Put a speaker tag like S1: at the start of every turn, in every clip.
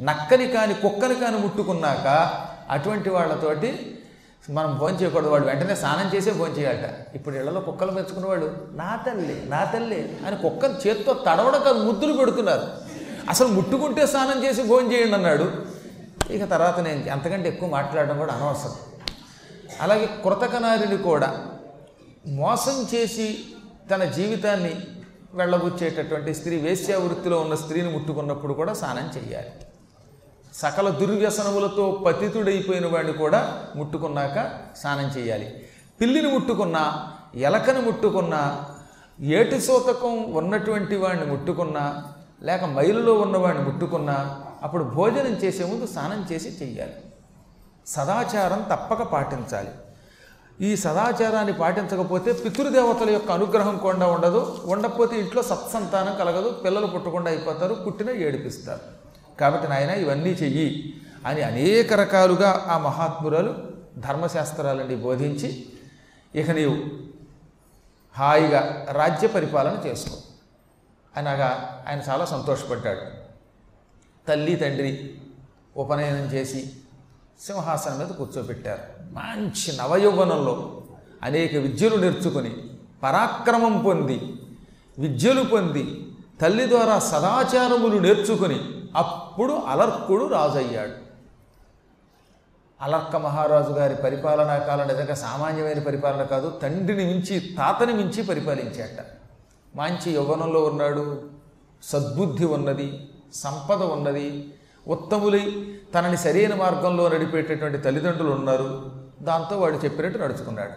S1: నక్కని కాని కుక్కని కాని ముట్టుకున్నాక అటువంటి వాళ్ళతోటి మనం భోజనం చేయకూడదు. వాడు వెంటనే స్నానం చేసే భోజనం చేయాలట. ఇప్పుడు ఇళ్ళలో కుక్కలు మెచ్చుకునేవాడు నా తల్లి నా తల్లి అని కుక్కను చేత్తో తడవడం కాదు ముద్దులు పెడుతున్నారు. అసలు ముట్టుకుంటే స్నానం చేసి భోజనం చేయండి అన్నాడు. ఇక తర్వాత నేను అంతకంటే ఎక్కువ మాట్లాడడం కూడా అనవసరం. అలాగే కృతకనారిని కూడా మోసం చేసి తన జీవితాన్ని వెళ్ళబుచ్చేటటువంటి స్త్రీ వేశ్యా వృత్తిలో ఉన్న స్త్రీని ముట్టుకున్నప్పుడు కూడా స్నానం చేయాలి. సకల దుర్వ్యసనములతో పతితుడైపోయిన వాడిని కూడా ముట్టుకున్నాక స్నానం చేయాలి. పిల్లిని ముట్టుకున్నా ఎలకని ముట్టుకున్నా ఏటి సూతకం ఉన్నటువంటి వాడిని ముట్టుకున్నా లేక మైలులో ఉన్నవాడిని ముట్టుకున్నా అప్పుడు భోజనం చేసే ముందు స్నానం చేసి చెయ్యాలి. సదాచారం తప్పక పాటించాలి. ఈ సదాచారాన్ని పాటించకపోతే పితృదేవతల యొక్క అనుగ్రహం కూడా ఉండదు. ఉండకపోతే ఇంట్లో సత్సంతానం కలగదు. పిల్లలు పుట్టకుండా అయిపోతారు. పుట్టిన ఏడిపిస్తారు. కాబట్టి నాయన ఇవన్నీ చెయ్యి అని అనేక రకాలుగా ఆ మహాత్మురాలు ధర్మశాస్త్రాలని బోధించి ఇక నీవు హాయిగా రాజ్య పరిపాలన చేసుకో. అనగా ఆయన చాలా సంతోషపడ్డాడు. తల్లి తండ్రి ఉపనయనం చేసి సింహాసనం మీద కూర్చోబెట్టారు మంచి నవయౌవనంలో అనేక విద్యలు నేర్చుకుని పరాక్రమం పొంది విద్యలు పొంది తల్లి ద్వారా సదాచారములు నేర్చుకుని అప్పుడు అలర్కుడు రాజయ్యాడు. అలర్క మహారాజు గారి పరిపాలనా కాలం నిజంగా సామాన్యమైన పరిపాలన కాదు తండ్రిని మించి తాతని మించి పరిపాలించాట మంచి యవ్వనంలో ఉన్నాడు సద్బుద్ధి ఉన్నది సంపద ఉన్నది ఉత్తములై తనని సరైన మార్గంలో నడిపేటటువంటి తల్లిదండ్రులు ఉన్నారు. దాంతో వాడు చెప్పినట్టు నడుచుకున్నాడు.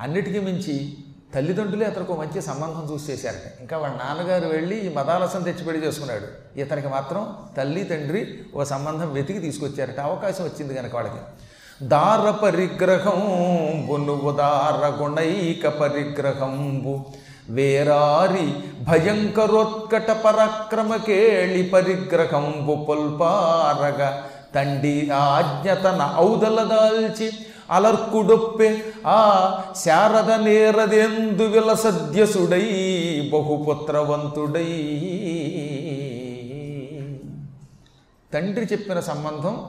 S1: అన్నిటికీ మించి తల్లిదండ్రులే అతనికి ఒక మంచి సంబంధం చూసి చేశారట. ఇంకా వాళ్ళ నాన్నగారు వెళ్ళి ఈ మదాలసం తెచ్చి పెళ్ళి చేసుకున్నాడు. ఇతనికి మాత్రం తల్లి తండ్రి ఓ సంబంధం వెతికి తీసుకొచ్చారట. అవకాశం వచ్చింది కనుక వాళ్ళకి. దార పరిగ్రహం నువ్వు దార గుణైక పరిగ్రహంబు. వేరారి భయంకరోత్కట పరాక్రమ కేళి పరిగ్రహంబు పొల్పారగ. తండి ఆజ్ఞతన ఔదల దాల్చి అలర్కుడొప్పే ఆ శారద నేరదెందు విలసద్యసుడై బహుపుత్రవంతుడై తండ్రి చెప్పిన సంబంధం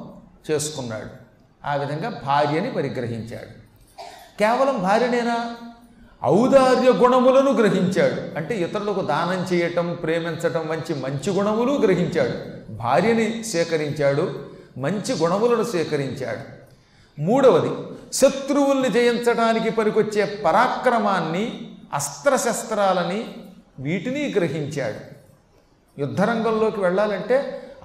S1: చేసుకున్నాడు. ఆ విధంగా భార్యని పరిగ్రహించాడు. కేవలం భార్యనేనా? ఔదార్య గుణములను గ్రహించాడు. అంటే ఇతరులకు దానం చేయటం ప్రేమించటం మంచి మంచి గుణములు గ్రహించాడు. భార్యని సేకరించాడు మంచి గుణములను సేకరించాడు. మూడవది శత్రువుల్ని జయించడానికి పనికొచ్చే పరాక్రమాన్ని అస్త్రశస్త్రాలని వీటిని గ్రహించాడు. యుద్ధరంగంలోకి వెళ్ళాలంటే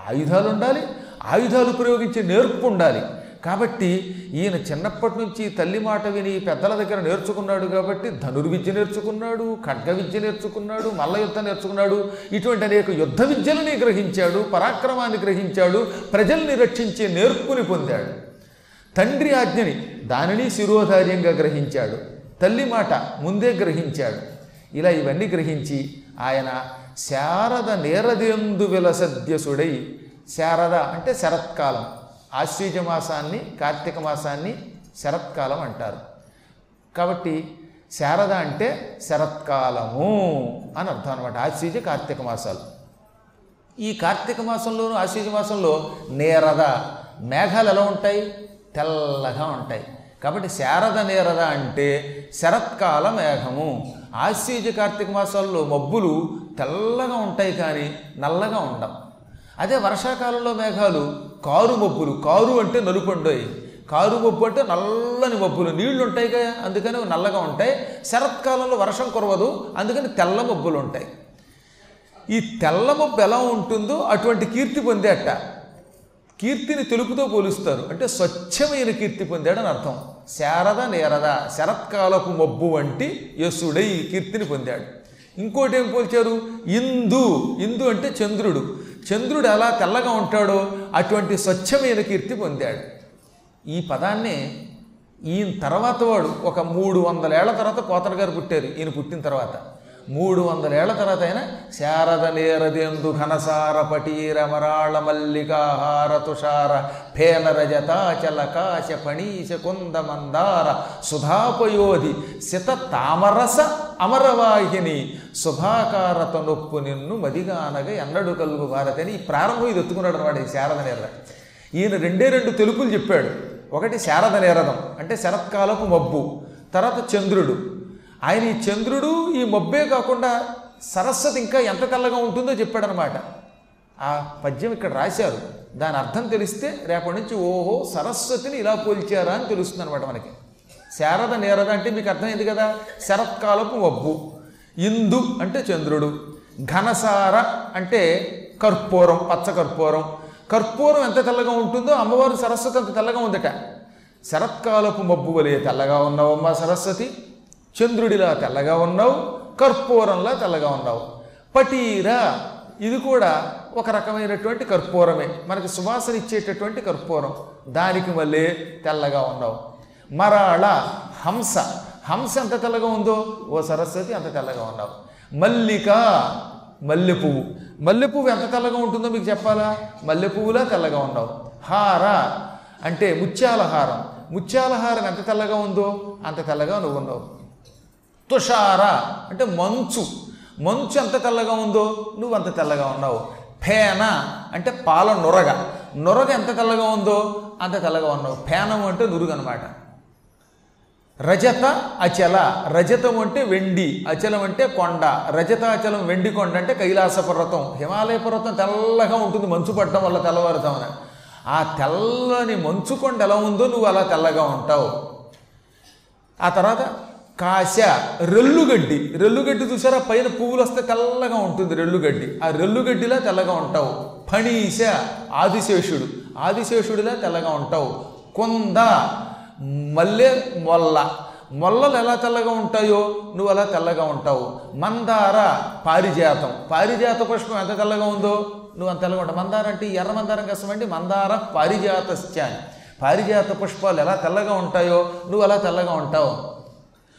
S1: ఆయుధాలు ఉండాలి ఆయుధాలు ప్రయోగించే నేర్పు ఉండాలి కాబట్టి ఈయన చిన్నప్పటి నుంచి తల్లి మాట విని పెద్దల దగ్గర నేర్చుకున్నాడు కాబట్టి ధనుర్విద్య నేర్చుకున్నాడు ఖడ్గ విద్య నేర్చుకున్నాడు మల్ల యుద్ధం నేర్చుకున్నాడు ఇటువంటి అనేక యుద్ధ విద్యలని గ్రహించాడు పరాక్రమాన్ని గ్రహించాడు ప్రజల్ని రక్షించే నేర్పుని పొందాడు. తండ్రి ఆజ్ఞని దానిని శిరోధార్యంగా గ్రహించాడు. తల్లి మాట ముందే గ్రహించాడు. ఇలా ఇవన్నీ గ్రహించి ఆయన శారద నేరదేందు విలసద్యసుడై శారద అంటే శరత్కాలం ఆశ్వీజ మాసాన్ని కార్తీక మాసాన్ని శరత్కాలం అంటారు. కాబట్టి శారద అంటే శరత్కాలము అని అర్థం అనమాట ఆశ్వీజ కార్తీక మాసాలు. ఈ కార్తీక మాసంలోనూ ఆశ్వీజ మాసంలో నేరద మేఘాలు ఎలా ఉంటాయి? తెల్లగా ఉంటాయి. కాబట్టి శారద నేరద అంటే శరత్కాల మేఘము. ఆశ్వీజ కార్తీక మాసాల్లో మబ్బులు తెల్లగా ఉంటాయి కానీ నల్లగా ఉండవు. అదే వర్షాకాలంలో మేఘాలు కారు మబ్బులు. కారు అంటే నలుపుండోయి కారు మబ్బు అంటే నల్లని మబ్బులు. నీళ్ళు ఉంటాయి కదా అందుకని నల్లగా ఉంటాయి. శరత్కాలంలో వర్షం కురవదు అందుకని తెల్ల మబ్బులు ఉంటాయి. ఈ తెల్ల మబ్బు ఎలా ఉంటుందో అటువంటి కీర్తి పొందేట. కీర్తిని తెలుపుతో పోలుస్తారు. అంటే స్వచ్ఛమైన కీర్తి పొందాడని అర్థం. శారద నేరద శరత్కాలపు మబ్బు వంటి యశుడై కీర్తిని పొందాడు. ఇంకోటి ఏం పోల్చారు? ఇందు. ఇందు అంటే చంద్రుడు. చంద్రుడు ఎలా తెల్లగా ఉంటాడో అటువంటి స్వచ్ఛమైన కీర్తి పొందాడు. ఈ పదాన్నే ఈయన తర్వాత వాడు ఒక మూడు వందల ఏళ్ళ తర్వాత పోతన గారు పుట్టారు. ఈయన పుట్టిన తర్వాత. మూడు వందలేళ్ళ తర్వాత అయినా శారద నేరదెందు ఘనసార పటీర మరాళ మల్లికాహార తుషార ఫేనరజతాచల కాశ ఫణీశ కుంద మందార సుధాపయోధి సిత తామరస అమరవాహిని శుభాకారత నొప్పు నిన్ను మదిగానగ ఎన్నడు కలుగు భారతని ఈ ప్రారంభం ఇది ఎత్తుకున్నాడు అనమాట ఈ శారద నేరద. ఈయన రెండే రెండు తెలుపులు చెప్పాడు. ఒకటి శారద నేరదం అంటే శరత్కాలపు మబ్బు తర్వాత చంద్రుడు. ఆయన ఈ చంద్రుడు ఈ మబ్బే కాకుండా సరస్వతి ఇంకా ఎంత తెల్లగా ఉంటుందో చెప్పాడనమాట ఆ పద్యం ఇక్కడ రాశారు. దాని అర్థం తెలిస్తే రేపటి నుంచి ఓహో సరస్వతిని ఇలా పోల్చారా అని తెలుస్తుంది అనమాట మనకి. శారద నేరద అంటే మీకు అర్థమైంది కదా? శరత్కాలపు మబ్బు. ఇందు అంటే చంద్రుడు. ఘనసార అంటే కర్పూరం పచ్చ కర్పూరం. కర్పూరం ఎంత తెల్లగా ఉంటుందో అమ్మవారు సరస్వతి అంత తెల్లగా ఉందట. శరత్కాలపు మబ్బు వలె తెల్లగా ఉన్నావమ్మా సరస్వతి. చంద్రుడిలా తెల్లగా ఉన్నావు కర్పూరంలా తెల్లగా ఉన్నావు. పటీరా ఇది కూడా ఒక రకమైనటువంటి కర్పూరమే. మనకి సువాసన ఇచ్చేటటువంటి కర్పూరం. దానికి మళ్ళీ తెల్లగా ఉన్నావు. మరాళ హంస. హంస ఎంత తెల్లగా ఉందో? ఓ సరస్వతి అంత తెల్లగా ఉన్నావు. మల్లిక మల్లె పువ్వు మల్లె పువ్వు ఎంత తెల్లగా ఉంటుందో మీకు చెప్పాలా? మల్లె పువ్వులా తెల్లగా ఉన్నావు. హార అంటే ముత్యాల హారం ముత్యాల హారం ఎంత తెల్లగా ఉందో అంత తెల్లగా నువ్వు ఉన్నావు. తుషార అంటే మంచు. మంచు ఎంత తెల్లగా ఉందో? నువ్వు అంత తెల్లగా ఉన్నావు. ఫేన అంటే పాల నొరగ. నొరగ ఎంత తెల్లగా ఉందో అంత తెల్లగా ఉన్నావు. ఫేనం అంటే నురుగు అనమాట రజత అచల. రజతం అంటే వెండి అచలం అంటే కొండ. రజత అచలం వెండి కొండ అంటే కైలాస పర్వతం. హిమాలయ పర్వతం తెల్లగా ఉంటుంది. మంచు పట్టడం వల్ల తెల్లవారుతామని ఆ తెల్లని మంచు కొండ ఎలా ఉందో నువ్వు అలా తెల్లగా ఉంటావు. ఆ తర్వాత కాశ రెల్లుగడ్డి. రెల్లుగడ్డి చూసారా? పైన పువ్వులు వస్తే తెల్లగా ఉంటుంది రెల్లుగడ్డి. ఆ రెల్లుగడ్డిలా తెల్లగా ఉంటావు. ఫణీశ ఆదిశేషుడు. ఆదిశేషుడిలా తెల్లగా ఉంటావు. కొంద మల్లె మొల్ల. మొల్లలు ఎలా తెల్లగా ఉంటాయో? నువ్వు అలా తెల్లగా ఉంటావు. మందార పారిజాతం. పారిజాత పుష్పం ఎంత తెల్లగా ఉందో? నువ్వు అంత తెల్లగా ఉంటావు. మందార అంటే ఎర్ర మందారం కష్టమండి మందార పారిజాత పారిజాత పుష్పాలు ఎలా తెల్లగా ఉంటాయో? నువ్వు అలా తెల్లగా ఉంటావు.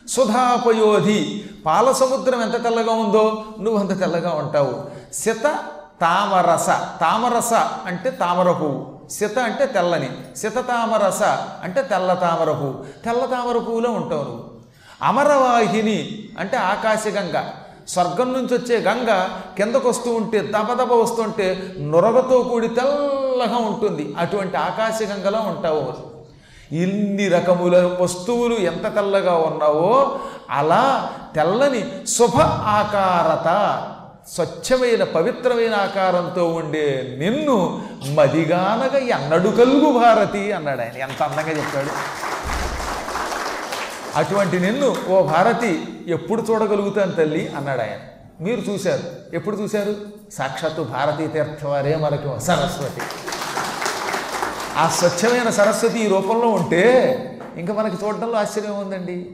S1: సుధాపయోధి పాల సముద్రం ఎంత తెల్లగా ఉందో నువ్వు అంత తెల్లగా ఉంటావు. సిత తామరస తామరస అంటే తామర పువ్వు సిత అంటే తెల్లని సిత తామరస అంటే తెల్ల తామర పువ్వు తెల్ల తామర పువ్వులో ఉంటావు నువ్వు. అమరవాహిని అంటే ఆకాశగంగ స్వర్గం నుంచి వచ్చే గంగ కిందకు వస్తూ ఉంటే దబదబ వస్తుంటే నొరగతో కూడి తెల్లగా ఉంటుంది. అటువంటి ఆకాశగంగలో ఉంటావు. ఇన్ని రకముల వస్తువులు ఎంత తెల్లగా ఉన్నావో అలా తెల్లని శుభ ఆకారత స్వచ్ఛమైన పవిత్రమైన ఆకారంతో ఉండే నిన్ను మదిగానగా ఎన్నడు కలుగు భారతి అన్నాడు ఆయన. ఎంత అందంగా చెప్పాడు. అటువంటి నిన్ను ఓ భారతి ఎప్పుడు చూడగలుగుతాను తల్లి అన్నాడు ఆయన. మీరు చూశారు. ఎప్పుడు చూశారు? సాక్షాత్తు భారతీ తీర్థవారే మనకు సరస్వతి. ఆ స్వచ్ఛమైన సరస్వతి ఈ రూపంలో ఉంటే ఇంకా మనకి చూడడంలో ఆశ్చర్యం ఉందండి.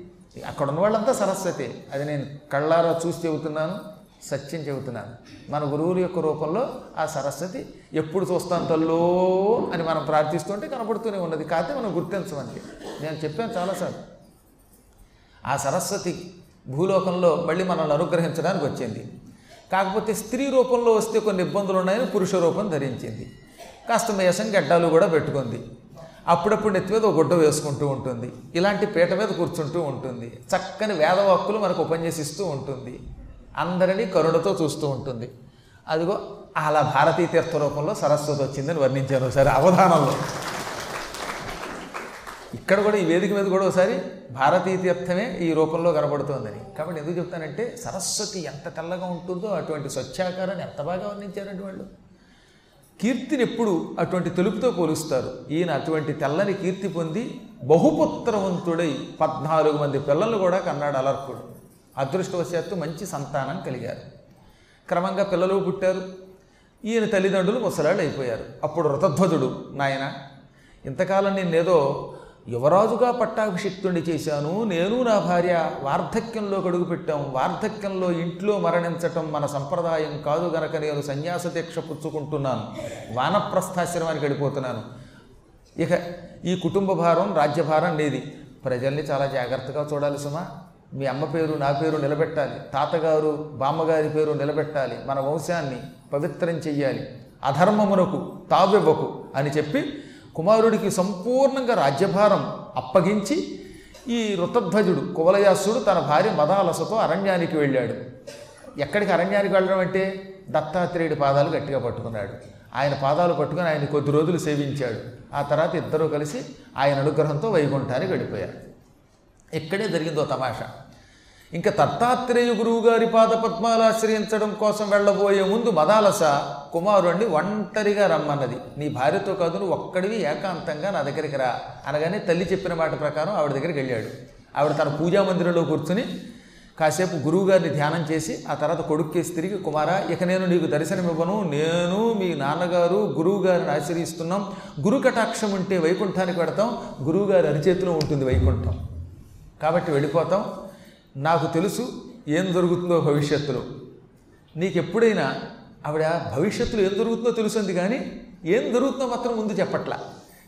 S1: అక్కడ ఉన్న వాళ్ళంతా సరస్వతి. అది నేను కళ్ళారా చూసి చెబుతున్నాను సత్యం చెబుతున్నాను. మన గురువుల యొక్క రూపంలో ఆ సరస్వతి ఎప్పుడు చూస్తాను తల్లో అని మనం ప్రార్థిస్తుంటే కనపడుతూనే ఉన్నది. కాకపోతే మనం గుర్తించమంది నేను చెప్పాను చాలాసార్లు. ఆ సరస్వతి భూలోకంలో మళ్ళీ మనల్ని అనుగ్రహించడానికి వచ్చింది. కాకపోతే స్త్రీ రూపంలో వస్తే కొన్ని ఇబ్బందులు ఉన్నాయని పురుష రూపం ధరించింది. కాస్త మేసం గడ్డాలు కూడా పెట్టుకుంది. అప్పుడప్పుడు నెత్తి మీద ఒక గుడ్డ వేసుకుంటూ ఉంటుంది. ఇలాంటి పీట మీద కూర్చుంటూ ఉంటుంది. చక్కని వేదవాక్కులు మనకు ఉపన్యసిస్తూ ఉంటుంది. అందరినీ కరుణతో చూస్తూ ఉంటుంది. అదిగో అలా భారతీ తీర్థ రూపంలో సరస్వతి వచ్చిందని వర్ణించాను ఒకసారి అవధానంలో. ఇక్కడ కూడా ఈ వేదిక మీద కూడా ఒకసారి భారతీయ తీర్థమే ఈ రూపంలో కనబడుతోందని. కాబట్టి ఎందుకు చెప్తానంటే సరస్వతి ఎంత తెల్లగా ఉంటుందో అటువంటి స్వచ్ఛాకారాన్ని ఎంత బాగా వర్ణించారంటే వాళ్ళు? కీర్తిని ఎప్పుడు అటువంటి తెలుపుతో పోలుస్తారు. ఈయన అటువంటి తెల్లని కీర్తి పొంది బహుపుత్రవంతుడై పద్నాలుగు మంది పిల్లలు కూడా కన్నాడు అలర్కుడు. అదృష్టవశాత్తు మంచి సంతానం కలిగారు. క్రమంగా పిల్లలు పుట్టారు. ఈయన తల్లిదండ్రులు ముసలాళ్ళు అయిపోయారు అప్పుడు రథధ్వజుడు నాయన ఇంతకాలం నేనేదో యువరాజుగా పట్టాభిషిక్తుణ్ణి చేశాను. నేను నా భార్య వార్ధక్యంలో కడుగు పెట్టాం వార్ధక్యంలో ఇంట్లో మరణించటం మన సంప్రదాయం కాదు గనక నేను సన్యాస దీక్ష పుచ్చుకుంటున్నాను. వానప్రస్థాశ్రమానికి వెళ్ళిపోతున్నాను. ఇక ఈ కుటుంబ భారం రాజ్యభారం లేది. ప్రజల్ని చాలా జాగ్రత్తగా చూడాలి సుమా. మీ అమ్మ పేరు నా పేరు నిలబెట్టాలి. తాతగారు బామ్మగారి పేరు నిలబెట్టాలి. మన వంశాన్ని పవిత్రం చెయ్యాలి. అధర్మమునకు తావివ్వకు అని చెప్పి కుమారుడికి సంపూర్ణంగా రాజ్యభారం అప్పగించి ఈ ఋతధ్వజుడు కువలయాసుడు తన భార్య మదాలసతో అరణ్యానికి వెళ్ళాడు. ఎక్కడికి అరణ్యానికి వెళ్ళడం అంటే? దత్తాత్రేయుడి పాదాలు గట్టిగా పట్టుకున్నాడు. ఆయన పాదాలు పట్టుకుని ఆయన కొద్ది రోజులు సేవించాడు. ఆ తర్వాత ఇద్దరూ కలిసి ఆయన అనుగ్రహంతో వైకుంఠానికి గడిపోయారు ఇక్కడే జరిగిందో తమాషా. ఇంకా దత్తాత్రేయ గురువు గారి పాద పద్మాలు ఆశ్రయించడం కోసం వెళ్ళబోయే ముందు మదాలస కుమారుణ్ణి ఒంటరిగా రమ్మన్నది. నీ భార్యతో కాదు నువ్వు ఒక్కడివి ఏకాంతంగా నా దగ్గరికి రా అనగానే తల్లి చెప్పిన మాట ప్రకారం ఆవిడ దగ్గరికి వెళ్ళాడు. ఆవిడ తన పూజా మందిరంలో కూర్చుని కాసేపు గురువుగారిని ధ్యానం చేసి ఆ తర్వాత కొడుక్కేసి తిరిగి కుమారా ఇక నేను నీకు దర్శనమివ్వను. నేను మీ నాన్నగారు గురువు గారిని ఆశ్రయిస్తున్నాం. గురు కటాక్షం ఉంటే వైకుంఠానికి పెడతాం గురువుగారి అరిచేతిలో ఉంటుంది వైకుంఠం. కాబట్టి వెళ్ళిపోతాం. నాకు తెలుసు ఏం జరుగుతుందో భవిష్యత్తులో. నీకు ఎప్పుడైనా ఆవిడ భవిష్యత్తులో ఏం జరుగుతుందో తెలుసుంది కానీ ఏం జరుగుతుందో మాత్రం ముందు చెప్పట్లా.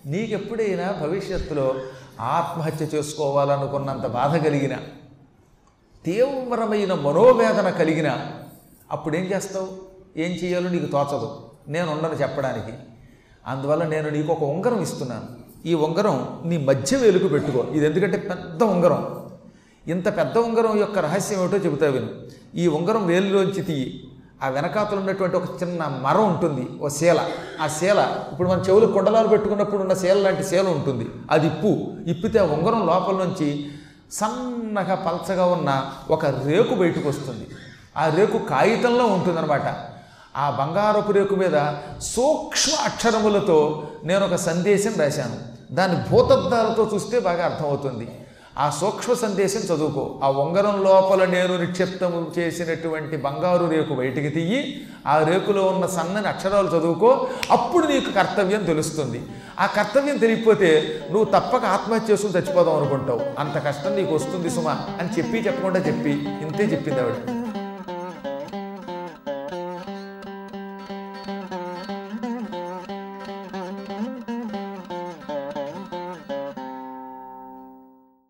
S1: నీకెప్పుడైనా భవిష్యత్తులో ఆత్మహత్య చేసుకోవాలనుకున్నంత బాధ కలిగిన తీవ్రమైన మనోవేదన కలిగిన అప్పుడేం చేస్తావు? ఏం చేయాలో నీకు తోచదు. నేను ఉండను చెప్పడానికి. అందువల్ల నేను నీకు ఒక ఉంగరం ఇస్తున్నాను. ఈ ఉంగరం నీ మధ్య వెలుగు పెట్టుకో. ఇది ఎందుకంటే పెద్ద ఉంగరం. ఇంత పెద్ద ఉంగరం యొక్క రహస్యం ఏమిటో చెబుతా విను. ఈ ఉంగరం వేలులోంచి తీయి. ఆ వెనకాతలు ఉన్నటువంటి ఒక చిన్న మరం ఉంటుంది ఓ శీల ఆ శీల ఇప్పుడు మన చెవులు కొండలాలు పెట్టుకున్నప్పుడు ఉన్న శీల లాంటి శీల ఉంటుంది. అది ఇప్పు ఇప్పితే ఆ ఉంగరం లోపల నుంచి సన్నగా పలచగా ఉన్న ఒక రేకు బయటకు వస్తుంది. ఆ రేకు కాగితంలో ఉంటుందన్నమాట. ఆ బంగారపు రేకు మీద సూక్ష్మ అక్షరములతో నేను ఒక సందేశం రాశాను. దాన్ని భూతద్దాలతో చూస్తే బాగా అర్థమవుతుంది. ఆ సూక్ష్మ సందేశం చదువుకో. ఆ ఉంగరం లోపల నేను నిక్షిప్తము చేసినటువంటి బంగారు రేకు బయటికి తీయి ఆ రేకులో ఉన్న సన్నని అక్షరాలు చదువుకో. అప్పుడు నీకు కర్తవ్యం తెలుస్తుంది. ఆ కర్తవ్యం తెలియకపోతే నువ్వు తప్పక ఆత్మహత్య చేసుకుని చచ్చిపోదాం అనుకుంటావు. అంత కష్టం నీకు వస్తుంది సుమా అని చెప్పి చెప్పకుండా చెప్పి ఇంతే చెప్పింది ఆవిడ.